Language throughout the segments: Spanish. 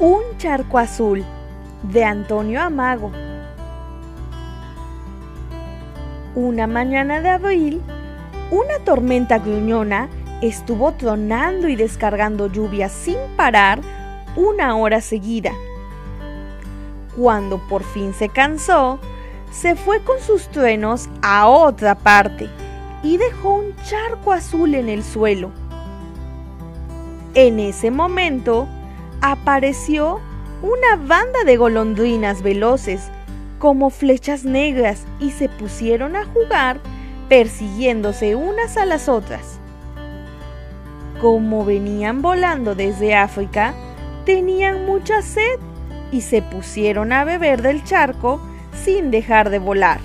Un charco azul de Antonio Amago. Una mañana de abril, una tormenta gruñona estuvo tronando y descargando lluvia sin parar una hora seguida. Cuando por fin se cansó, se fue con sus truenos a otra parte y dejó un charco azul en el suelo. En ese momento apareció una banda de golondrinas veloces como flechas negras y se pusieron a jugar persiguiéndose unas a las otras. Como venían volando desde África, tenían mucha sed y se pusieron a beber del charco sin dejar de volar.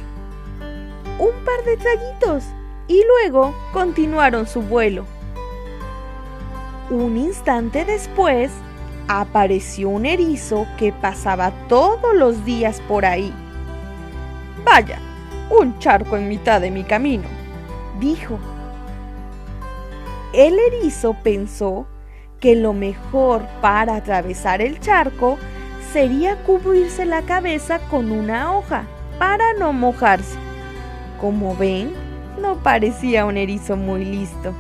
Un par de traguitos y luego continuaron su vuelo. Un instante después, apareció un erizo que pasaba todos los días por ahí. Vaya, un charco en mitad de mi camino, dijo. El erizo pensó que lo mejor para atravesar el charco sería cubrirse la cabeza con una hoja para no mojarse. Como ven, no parecía un erizo muy listo.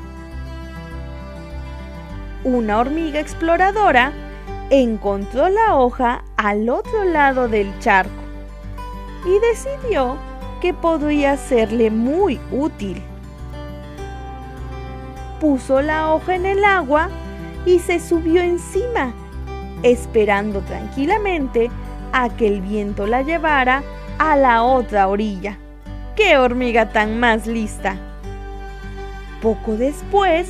Una hormiga exploradora encontró la hoja al otro lado del charco y decidió que podría serle muy útil. Puso la hoja en el agua y se subió encima esperando tranquilamente a que el viento la llevara a la otra orilla. ¡Qué hormiga tan más lista! Poco después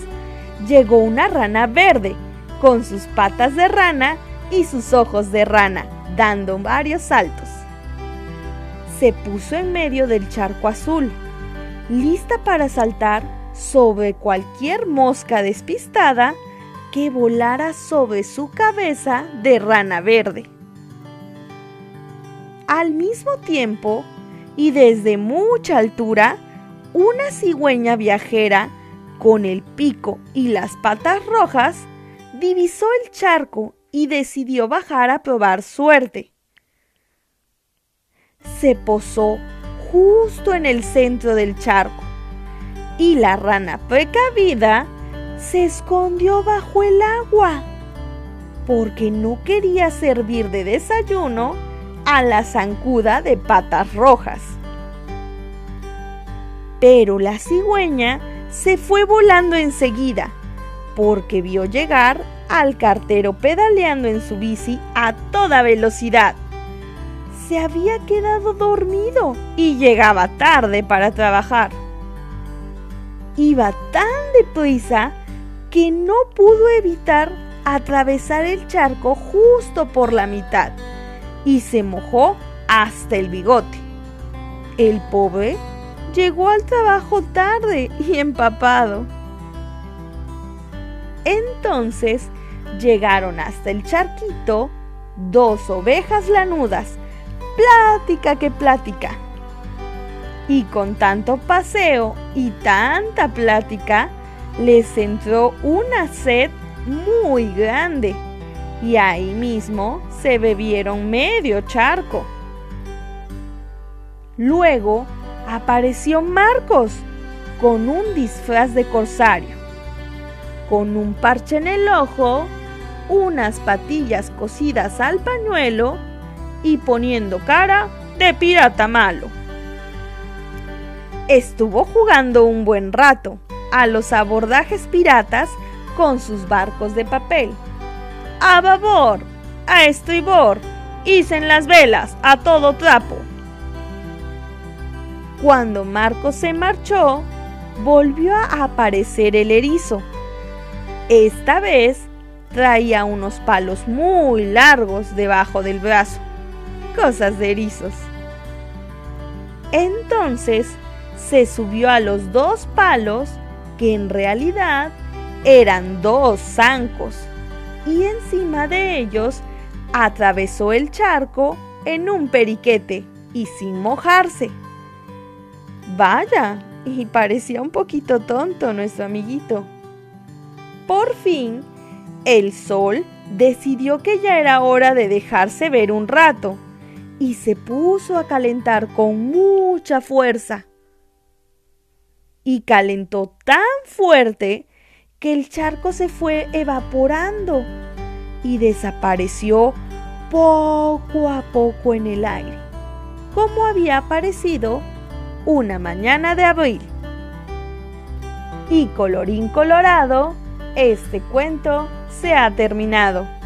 llegó una rana verde, con sus patas de rana y sus ojos de rana, dando varios saltos. Se puso en medio del charco azul, lista para saltar sobre cualquier mosca despistada que volara sobre su cabeza de rana verde. Al mismo tiempo, y desde mucha altura, una cigüeña viajera, con el pico y las patas rojas, divisó el charco y decidió bajar a probar suerte. Se posó justo en el centro del charco y la rana precavida se escondió bajo el agua porque no quería servir de desayuno a la zancuda de patas rojas. Pero la cigüeña se fue volando enseguida porque vio llegar al cartero pedaleando en su bici a toda velocidad. Se había quedado dormido y llegaba tarde para trabajar. Iba tan deprisa que no pudo evitar atravesar el charco justo por la mitad y se mojó hasta el bigote. El pobre llegó al trabajo tarde y empapado. Entonces llegaron hasta el charquito dos ovejas lanudas, plática que plática. Y con tanto paseo y tanta plática, les entró una sed muy grande y ahí mismo se bebieron medio charco. Luego apareció Marcos con un disfraz de corsario, con un parche en el ojo, unas patillas cosidas al pañuelo y poniendo cara de pirata malo. Estuvo jugando un buen rato a los abordajes piratas con sus barcos de papel. A babor, a estribor, hicen las velas a todo trapo. Cuando Marco se marchó, volvió a aparecer el erizo. Esta vez traía unos palos muy largos debajo del brazo. Cosas de erizos. Entonces se subió a los dos palos que en realidad eran dos zancos, y encima de ellos atravesó el charco en un periquete y sin mojarse. Vaya, y parecía un poquito tonto nuestro amiguito. Por fin El sol decidió que ya era hora de dejarse ver un rato y se puso a calentar con mucha fuerza. Y calentó tan fuerte que el charco se fue evaporando y desapareció poco a poco en el aire, como había aparecido una mañana de abril. Y colorín colorado, este cuento se ha terminado.